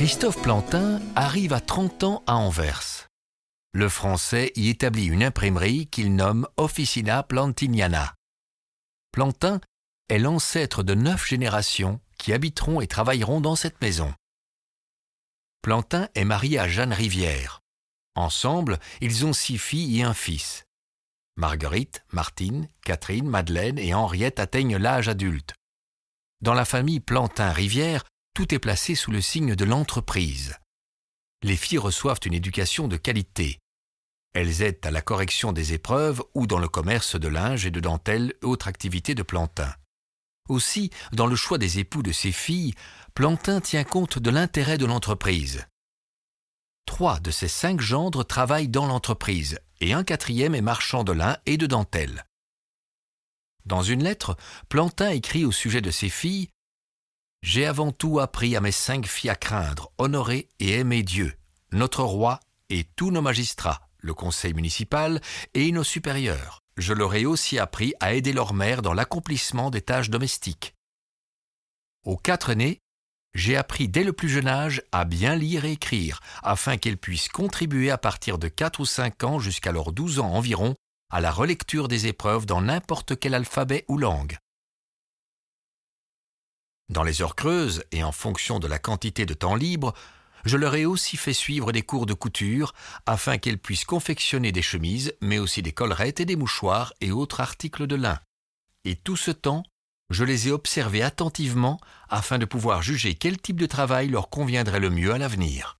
Christophe Plantin arrive à 30 ans à Anvers. Le français y établit une imprimerie qu'il nomme Officina Plantiniana. Plantin est l'ancêtre de neuf générations qui habiteront et travailleront dans cette maison. Plantin est marié à Jeanne Rivière. Ensemble, ils ont six filles et un fils. Marguerite, Martine, Catherine, Madeleine et Henriette atteignent l'âge adulte. Dans la famille Plantin-Rivière, tout est placé sous le signe de l'entreprise. Les filles reçoivent une éducation de qualité. Elles aident à la correction des épreuves ou dans le commerce de linge et de dentelle, autre activité de Plantin. Aussi, dans le choix des époux de ses filles, Plantin tient compte de l'intérêt de l'entreprise. Trois de ses cinq gendres travaillent dans l'entreprise et un quatrième est marchand de lin et de dentelle. Dans une lettre, Plantin écrit au sujet de ses filles J'ai avant tout appris à mes cinq filles à craindre, honorer et aimer Dieu, notre roi et tous nos magistrats, le conseil municipal et nos supérieurs. Je leur ai aussi appris à aider leur mère dans l'accomplissement des tâches domestiques. Aux quatre aînés, j'ai appris dès le plus jeune âge à bien lire et écrire, afin qu'elles puissent contribuer à partir de 4 ou 5 ans jusqu'à leurs 12 ans environ à la relecture des épreuves dans n'importe quel alphabet ou langue. Dans les heures creuses et en fonction de la quantité de temps libre, je leur ai aussi fait suivre des cours de couture afin qu'elles puissent confectionner des chemises, mais aussi des collerettes et des mouchoirs et autres articles de lin. Et tout ce temps, je les ai observées attentivement afin de pouvoir juger quel type de travail leur conviendrait le mieux à l'avenir.